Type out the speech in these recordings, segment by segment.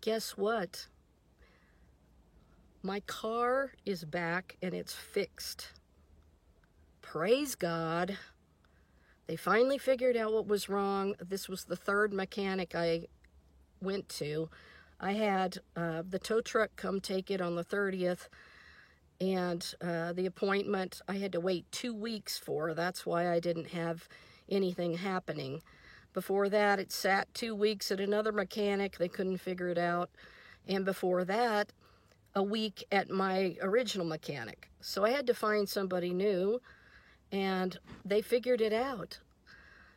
guess what? My car is back and it's fixed. Praise God. They finally figured out what was wrong. This was the third mechanic I went to. I had uh, the tow truck come take it on the 30th, and uh, the appointment I had to wait two weeks for. That's why I didn't have anything happening. Before that, it sat two weeks at another mechanic. They couldn't figure it out. And before that, a week at my original mechanic. So I had to find somebody new, and they figured it out.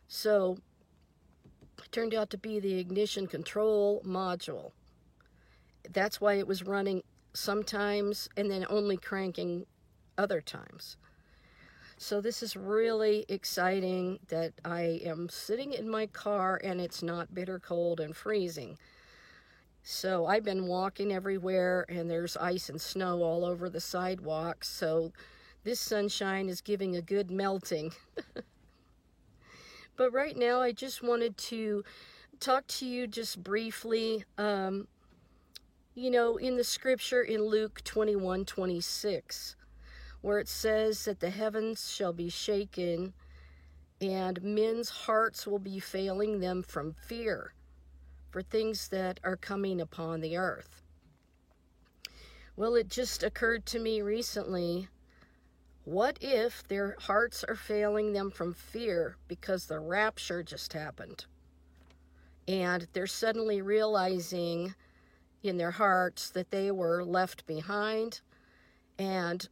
So it turned out to be the ignition control module. That's why it was running sometimes and then only cranking other times. So this is really exciting that I am sitting in my car and it's not bitter cold and freezing. So I've been walking everywhere and there's ice and snow all over the sidewalks. So this sunshine is giving a good melting. but right now I just wanted to talk to you just briefly. Um, you know, in the scripture in Luke 21 26, where it says that the heavens shall be shaken and men's hearts will be failing them from fear for things that are coming upon the earth. Well, it just occurred to me recently what if their hearts are failing them from fear because the rapture just happened? And they're suddenly realizing in their hearts that they were left behind and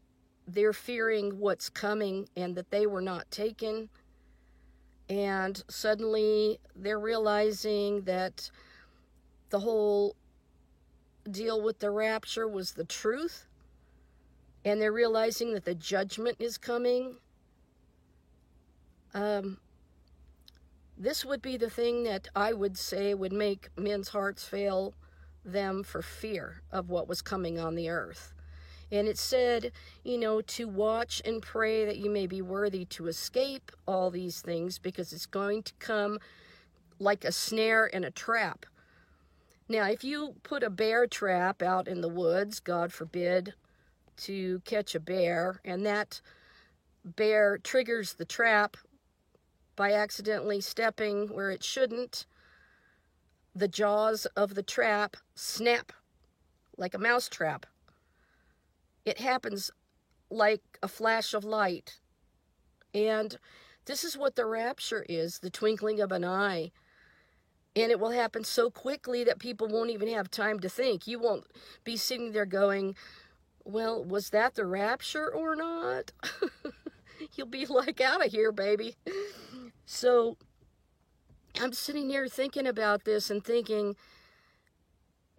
they're fearing what's coming and that they were not taken. And suddenly they're realizing that the whole deal with the rapture was the truth. And they're realizing that the judgment is coming. Um, this would be the thing that I would say would make men's hearts fail them for fear of what was coming on the earth. And it said, you know, to watch and pray that you may be worthy to escape all these things because it's going to come like a snare and a trap. Now, if you put a bear trap out in the woods, God forbid, to catch a bear, and that bear triggers the trap by accidentally stepping where it shouldn't, the jaws of the trap snap like a mouse trap. It happens like a flash of light. And this is what the rapture is the twinkling of an eye. And it will happen so quickly that people won't even have time to think. You won't be sitting there going, Well, was that the rapture or not? You'll be like, Out of here, baby. So I'm sitting here thinking about this and thinking,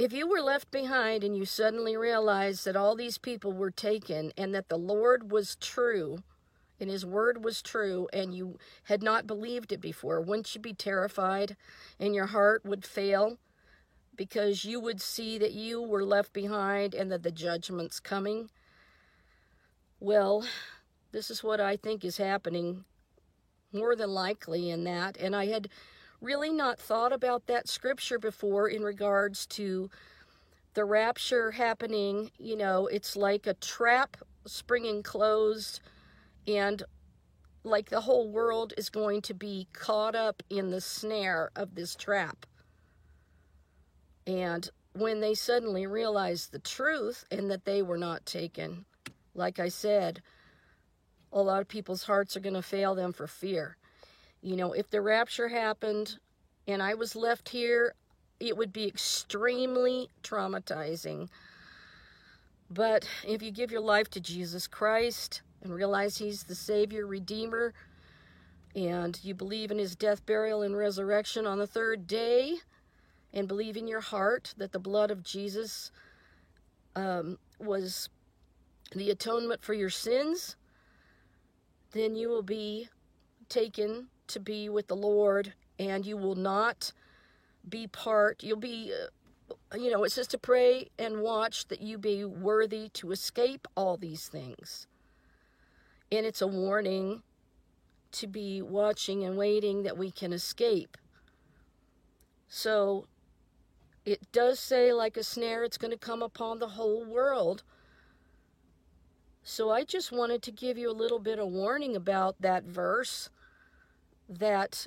if you were left behind and you suddenly realized that all these people were taken and that the Lord was true and his word was true and you had not believed it before, wouldn't you be terrified and your heart would fail because you would see that you were left behind and that the judgment's coming? Well, this is what I think is happening more than likely in that. And I had really not thought about that scripture before in regards to the rapture happening. You know, it's like a trap springing closed, and like the whole world is going to be caught up in the snare of this trap. And when they suddenly realize the truth and that they were not taken, like I said, a lot of people's hearts are going to fail them for fear. You know, if the rapture happened and I was left here, it would be extremely traumatizing. But if you give your life to Jesus Christ and realize He's the Savior, Redeemer, and you believe in His death, burial, and resurrection on the third day, and believe in your heart that the blood of Jesus um, was the atonement for your sins, then you will be taken to be with the Lord and you will not be part, you'll be, uh, you know, it says to pray and watch that you be worthy to escape all these things. And it's a warning to be watching and waiting that we can escape. So it does say, like a snare, it's going to come upon the whole world. So I just wanted to give you a little bit of warning about that verse that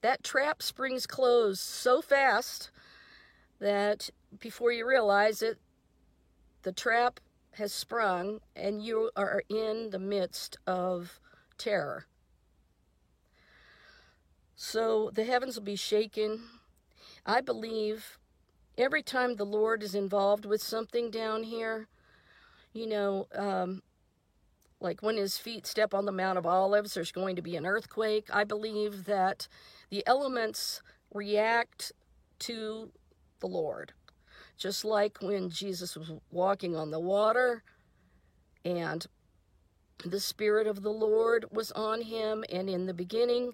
that trap springs closed so fast that before you realize it, the trap has sprung and you are in the midst of terror. So the heavens will be shaken. I believe every time the Lord is involved with something down here, you know, um, like when his feet step on the Mount of Olives, there's going to be an earthquake. I believe that the elements react to the Lord. Just like when Jesus was walking on the water and the Spirit of the Lord was on him, and in the beginning,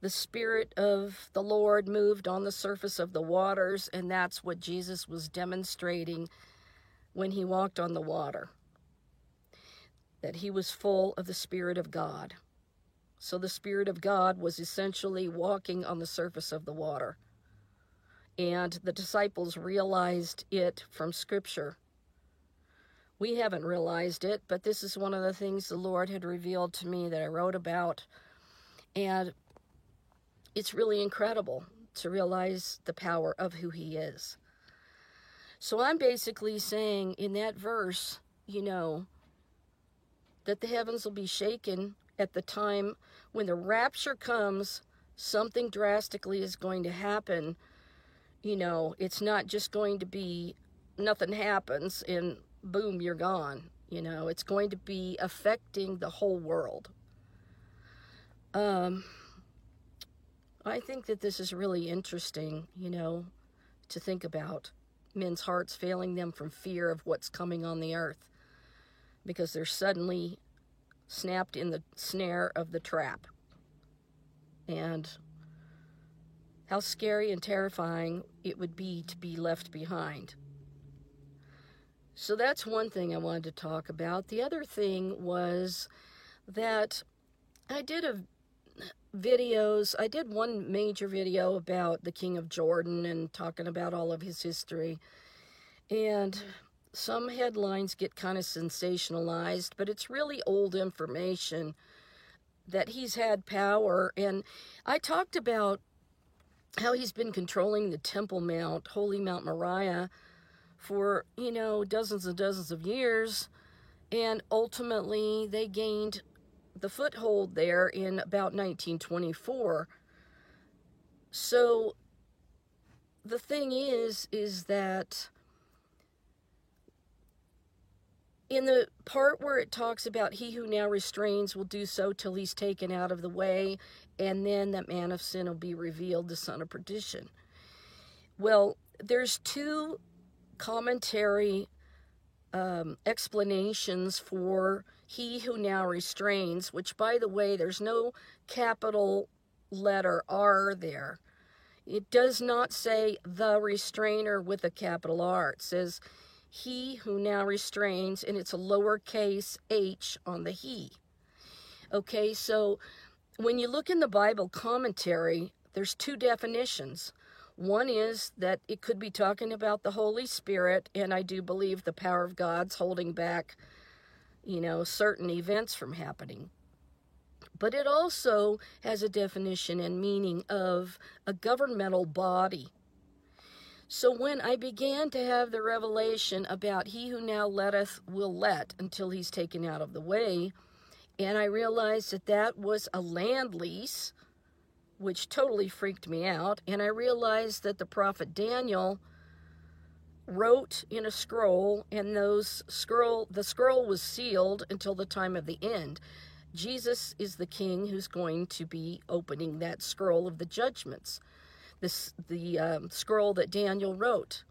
the Spirit of the Lord moved on the surface of the waters, and that's what Jesus was demonstrating when he walked on the water. That he was full of the Spirit of God. So the Spirit of God was essentially walking on the surface of the water. And the disciples realized it from Scripture. We haven't realized it, but this is one of the things the Lord had revealed to me that I wrote about. And it's really incredible to realize the power of who He is. So I'm basically saying in that verse, you know, that the heavens will be shaken at the time when the rapture comes, something drastically is going to happen. You know, it's not just going to be nothing happens and boom, you're gone. You know, it's going to be affecting the whole world. Um, I think that this is really interesting, you know, to think about men's hearts failing them from fear of what's coming on the earth because they're suddenly snapped in the snare of the trap. And how scary and terrifying it would be to be left behind. So that's one thing I wanted to talk about. The other thing was that I did a videos. I did one major video about the King of Jordan and talking about all of his history. And some headlines get kind of sensationalized, but it's really old information that he's had power. And I talked about how he's been controlling the Temple Mount, Holy Mount Moriah, for, you know, dozens and dozens of years. And ultimately, they gained the foothold there in about 1924. So the thing is, is that in the part where it talks about he who now restrains will do so till he's taken out of the way, and then that man of sin will be revealed, the son of perdition. Well, there's two commentary um, explanations for he who now restrains, which, by the way, there's no capital letter R there. It does not say the restrainer with a capital R. It says he who now restrains, and it's a lowercase h on the he. Okay, so when you look in the Bible commentary, there's two definitions. One is that it could be talking about the Holy Spirit, and I do believe the power of God's holding back, you know, certain events from happening. But it also has a definition and meaning of a governmental body. So when I began to have the revelation about he who now letteth will let until he's taken out of the way, and I realized that that was a land lease which totally freaked me out. And I realized that the prophet Daniel wrote in a scroll, and those scroll the scroll was sealed until the time of the end. Jesus is the king who's going to be opening that scroll of the judgments, this the um, scroll that Daniel wrote,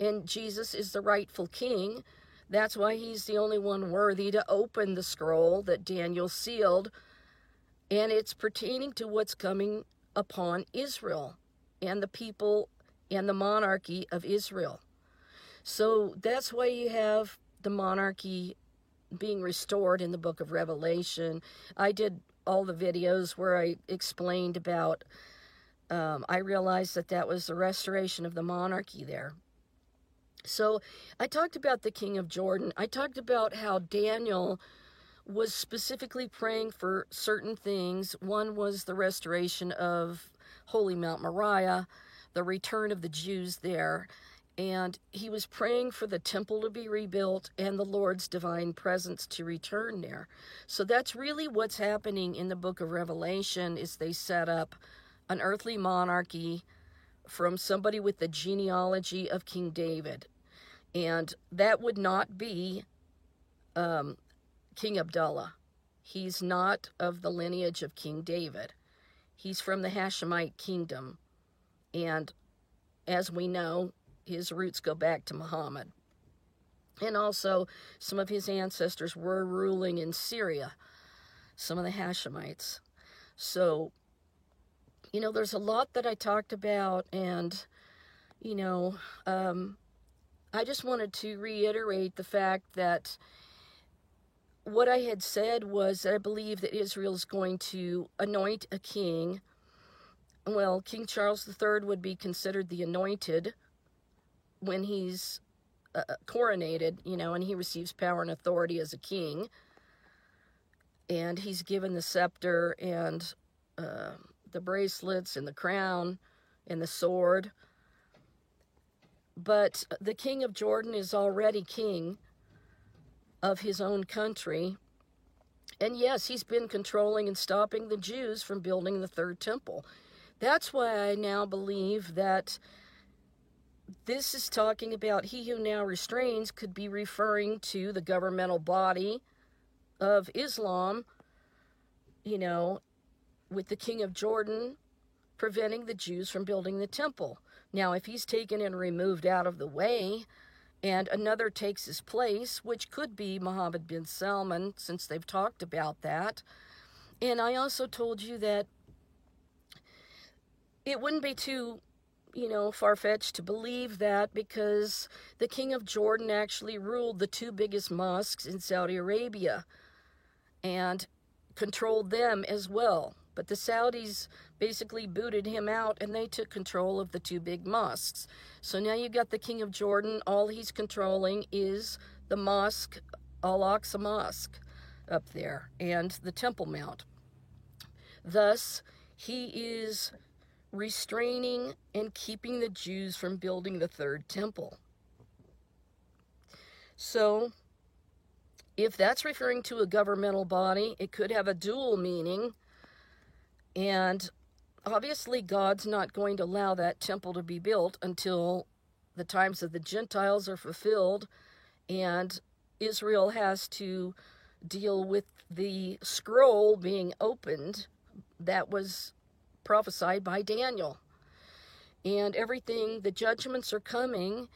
and Jesus is the rightful king. That's why he's the only one worthy to open the scroll that Daniel sealed and it's pertaining to what's coming upon Israel and the people and the monarchy of Israel. So that's why you have the monarchy being restored in the book of Revelation. I did all the videos where I explained about um, I realized that that was the restoration of the monarchy there. So I talked about the king of Jordan. I talked about how Daniel was specifically praying for certain things. One was the restoration of Holy Mount Moriah, the return of the Jews there. And he was praying for the temple to be rebuilt and the Lord's divine presence to return there. So that's really what's happening in the book of Revelation is they set up an earthly monarchy from somebody with the genealogy of King David. And that would not be um, King Abdullah. He's not of the lineage of King David. He's from the Hashemite kingdom. And as we know, his roots go back to Muhammad. And also, some of his ancestors were ruling in Syria, some of the Hashemites. So, you know, there's a lot that I talked about, and, you know, um, I just wanted to reiterate the fact that what I had said was that I believe that Israel is going to anoint a king. Well, King Charles III would be considered the anointed when he's uh, uh, coronated, you know, and he receives power and authority as a king. And he's given the scepter and uh, the bracelets and the crown and the sword but the king of Jordan is already king of his own country. And yes, he's been controlling and stopping the Jews from building the third temple. That's why I now believe that this is talking about he who now restrains could be referring to the governmental body of Islam, you know, with the king of Jordan preventing the Jews from building the temple. Now, if he's taken and removed out of the way, and another takes his place, which could be Mohammed bin Salman, since they've talked about that. And I also told you that it wouldn't be too, you know, far fetched to believe that because the king of Jordan actually ruled the two biggest mosques in Saudi Arabia and controlled them as well. But the Saudis basically booted him out and they took control of the two big mosques. So now you got the king of Jordan. All he's controlling is the mosque, Al Aqsa Mosque, up there, and the Temple Mount. Thus, he is restraining and keeping the Jews from building the third temple. So, if that's referring to a governmental body, it could have a dual meaning and obviously, God's not going to allow that temple to be built until the times of the Gentiles are fulfilled and Israel has to deal with the scroll being opened that was prophesied by Daniel. And everything, the judgments are coming,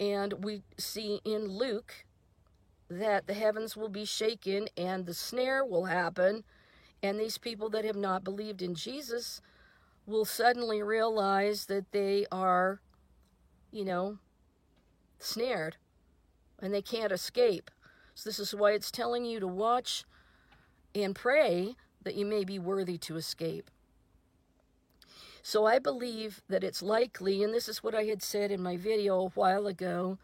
and we see in Luke that the heavens will be shaken and the snare will happen and these people that have not believed in Jesus will suddenly realize that they are, you know, snared and they can't escape. So, this is why it's telling you to watch and pray that you may be worthy to escape. So, I believe that it's likely, and this is what I had said in my video a while ago,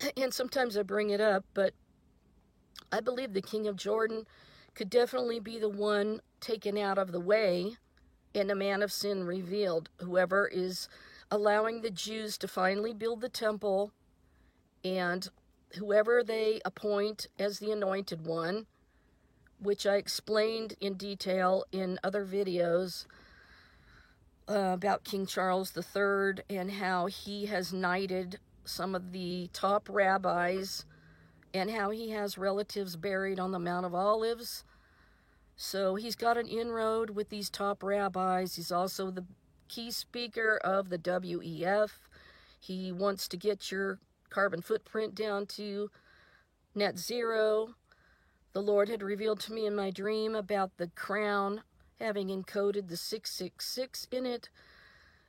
and sometimes I bring it up, but I believe the king of Jordan could definitely be the one taken out of the way and a man of sin revealed. Whoever is allowing the Jews to finally build the temple and whoever they appoint as the anointed one, which I explained in detail in other videos uh, about King Charles III and how he has knighted some of the top rabbis and how he has relatives buried on the Mount of Olives. So he's got an inroad with these top rabbis. He's also the key speaker of the WEF. He wants to get your carbon footprint down to net zero. The Lord had revealed to me in my dream about the crown having encoded the 666 in it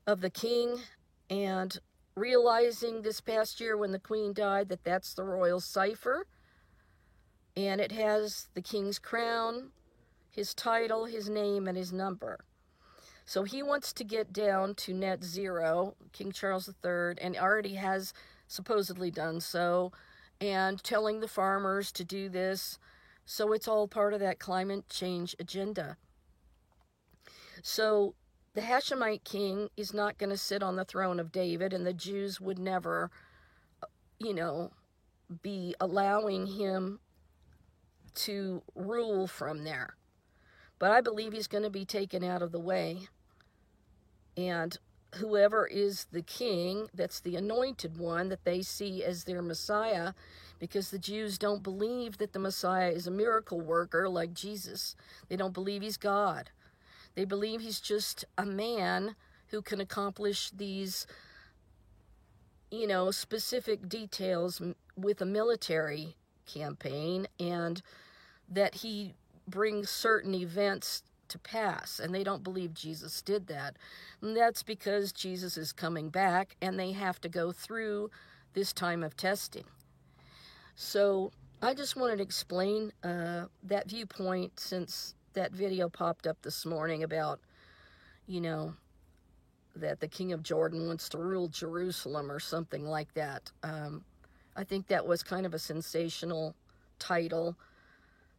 of the king and realizing this past year when the queen died that that's the royal cipher and it has the king's crown, his title, his name, and his number. So he wants to get down to net zero, King Charles III, and already has supposedly done so, and telling the farmers to do this. So it's all part of that climate change agenda. So the Hashemite king is not going to sit on the throne of David, and the Jews would never, uh, you know, be allowing him to rule from there. But I believe he's going to be taken out of the way. And whoever is the king, that's the anointed one that they see as their Messiah, because the Jews don't believe that the Messiah is a miracle worker like Jesus. They don't believe he's God. They believe he's just a man who can accomplish these, you know, specific details with a military campaign and that he brings certain events to pass. And they don't believe Jesus did that. And that's because Jesus is coming back and they have to go through this time of testing. So I just wanted to explain uh, that viewpoint since that video popped up this morning about, you know, that the king of Jordan wants to rule Jerusalem or something like that. Um, I think that was kind of a sensational title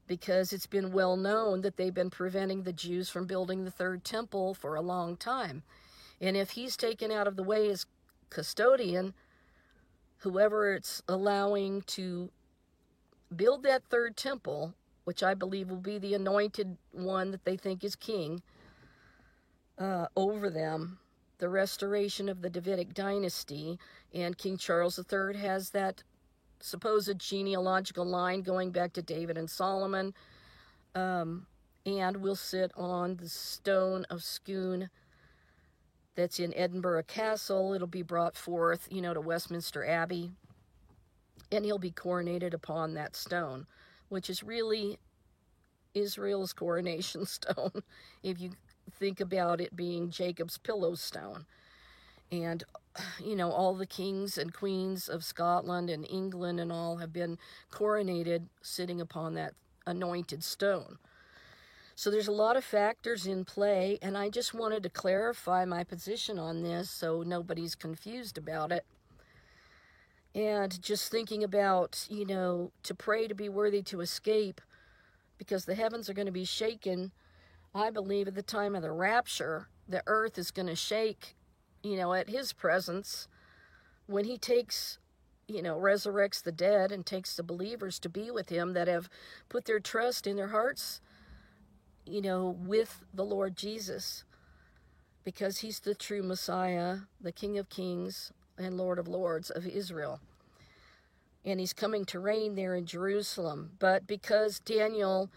because it's been well known that they've been preventing the Jews from building the third temple for a long time. And if he's taken out of the way as custodian, whoever it's allowing to build that third temple, which I believe will be the anointed one that they think is king uh, over them, the restoration of the Davidic dynasty, and King Charles III has that supposed genealogical line going back to David and Solomon, um, and will sit on the stone of Scone that's in Edinburgh Castle. It'll be brought forth, you know, to Westminster Abbey, and he'll be coronated upon that stone, which is really Israel's coronation stone, if you think about it being Jacob's pillow stone. And you know, all the kings and queens of Scotland and England and all have been coronated sitting upon that anointed stone. So there's a lot of factors in play, and I just wanted to clarify my position on this so nobody's confused about it. And just thinking about, you know, to pray to be worthy to escape because the heavens are going to be shaken. I believe at the time of the rapture, the earth is going to shake you know, at his presence, when he takes, you know, resurrects the dead and takes the believers to be with him that have put their trust in their hearts, you know, with the Lord Jesus, because he's the true Messiah, the King of Kings and Lord of Lords of Israel. And he's coming to reign there in Jerusalem. But because Daniel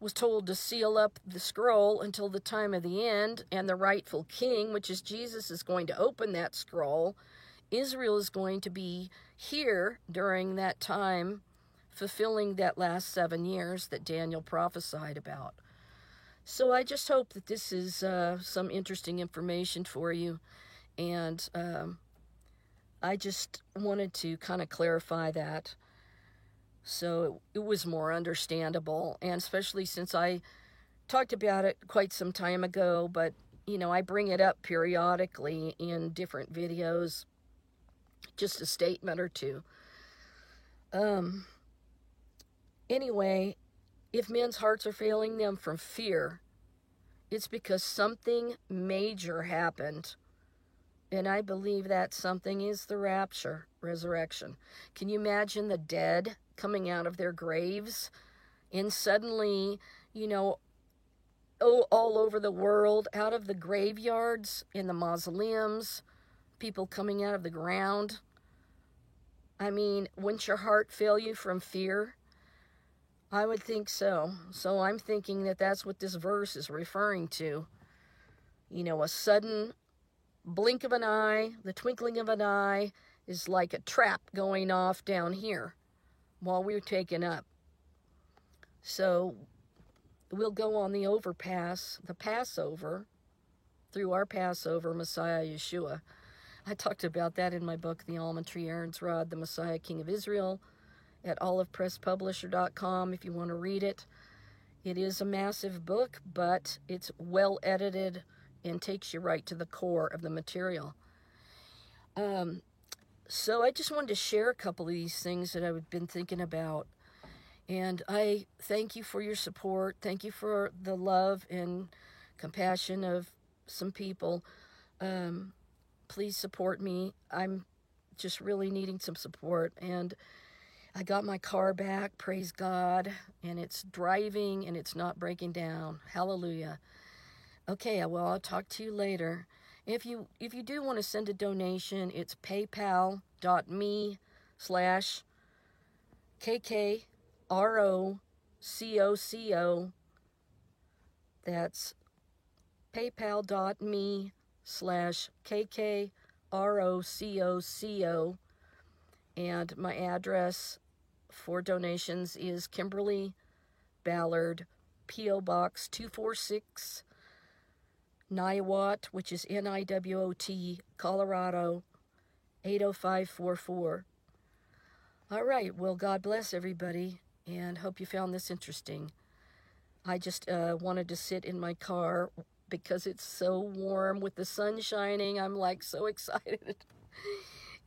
was told to seal up the scroll until the time of the end, and the rightful king, which is Jesus, is going to open that scroll. Israel is going to be here during that time, fulfilling that last seven years that Daniel prophesied about. So I just hope that this is uh, some interesting information for you. And um, I just wanted to kind of clarify that. So it, it was more understandable, and especially since I talked about it quite some time ago, but you know, I bring it up periodically in different videos, just a statement or two. Um, anyway, if men's hearts are failing them from fear, it's because something major happened. And I believe that something is the rapture, resurrection. Can you imagine the dead coming out of their graves and suddenly, you know, oh, all over the world, out of the graveyards, in the mausoleums, people coming out of the ground. I mean, wouldn't your heart fail you from fear? I would think so. So I'm thinking that that's what this verse is referring to. You know, a sudden blink of an eye, the twinkling of an eye is like a trap going off down here while we're taken up. So we'll go on the overpass, the Passover, through our Passover, Messiah Yeshua. I talked about that in my book, The Almond Tree Aaron's Rod, The Messiah King of Israel, at olivepresspublisher.com if you want to read it. It is a massive book, but it's well edited, and takes you right to the core of the material. Um, so I just wanted to share a couple of these things that I've been thinking about. And I thank you for your support. Thank you for the love and compassion of some people. Um, please support me. I'm just really needing some support. And I got my car back, praise God, and it's driving and it's not breaking down. Hallelujah. Okay, uh, well, I'll talk to you later. If you if you do want to send a donation, it's paypal.me slash KKROCOCO. That's paypal.me slash KKROCOCO. And my address for donations is Kimberly Ballard, P.O. Box 246, Niwot, which is N I W O T, Colorado 80544. All right, well, God bless everybody, and hope you found this interesting. I just uh, wanted to sit in my car because it's so warm with the sun shining. I'm like so excited.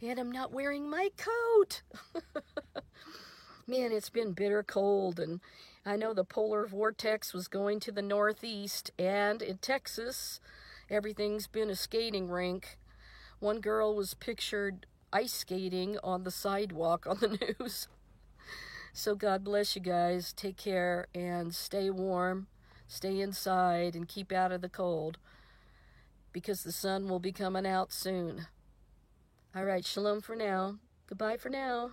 and I'm not wearing my coat. Man, it's been bitter cold, and I know the polar vortex was going to the northeast, and in Texas, everything's been a skating rink. One girl was pictured ice skating on the sidewalk on the news. So, God bless you guys. Take care and stay warm, stay inside, and keep out of the cold because the sun will be coming out soon. All right, shalom for now. Goodbye for now.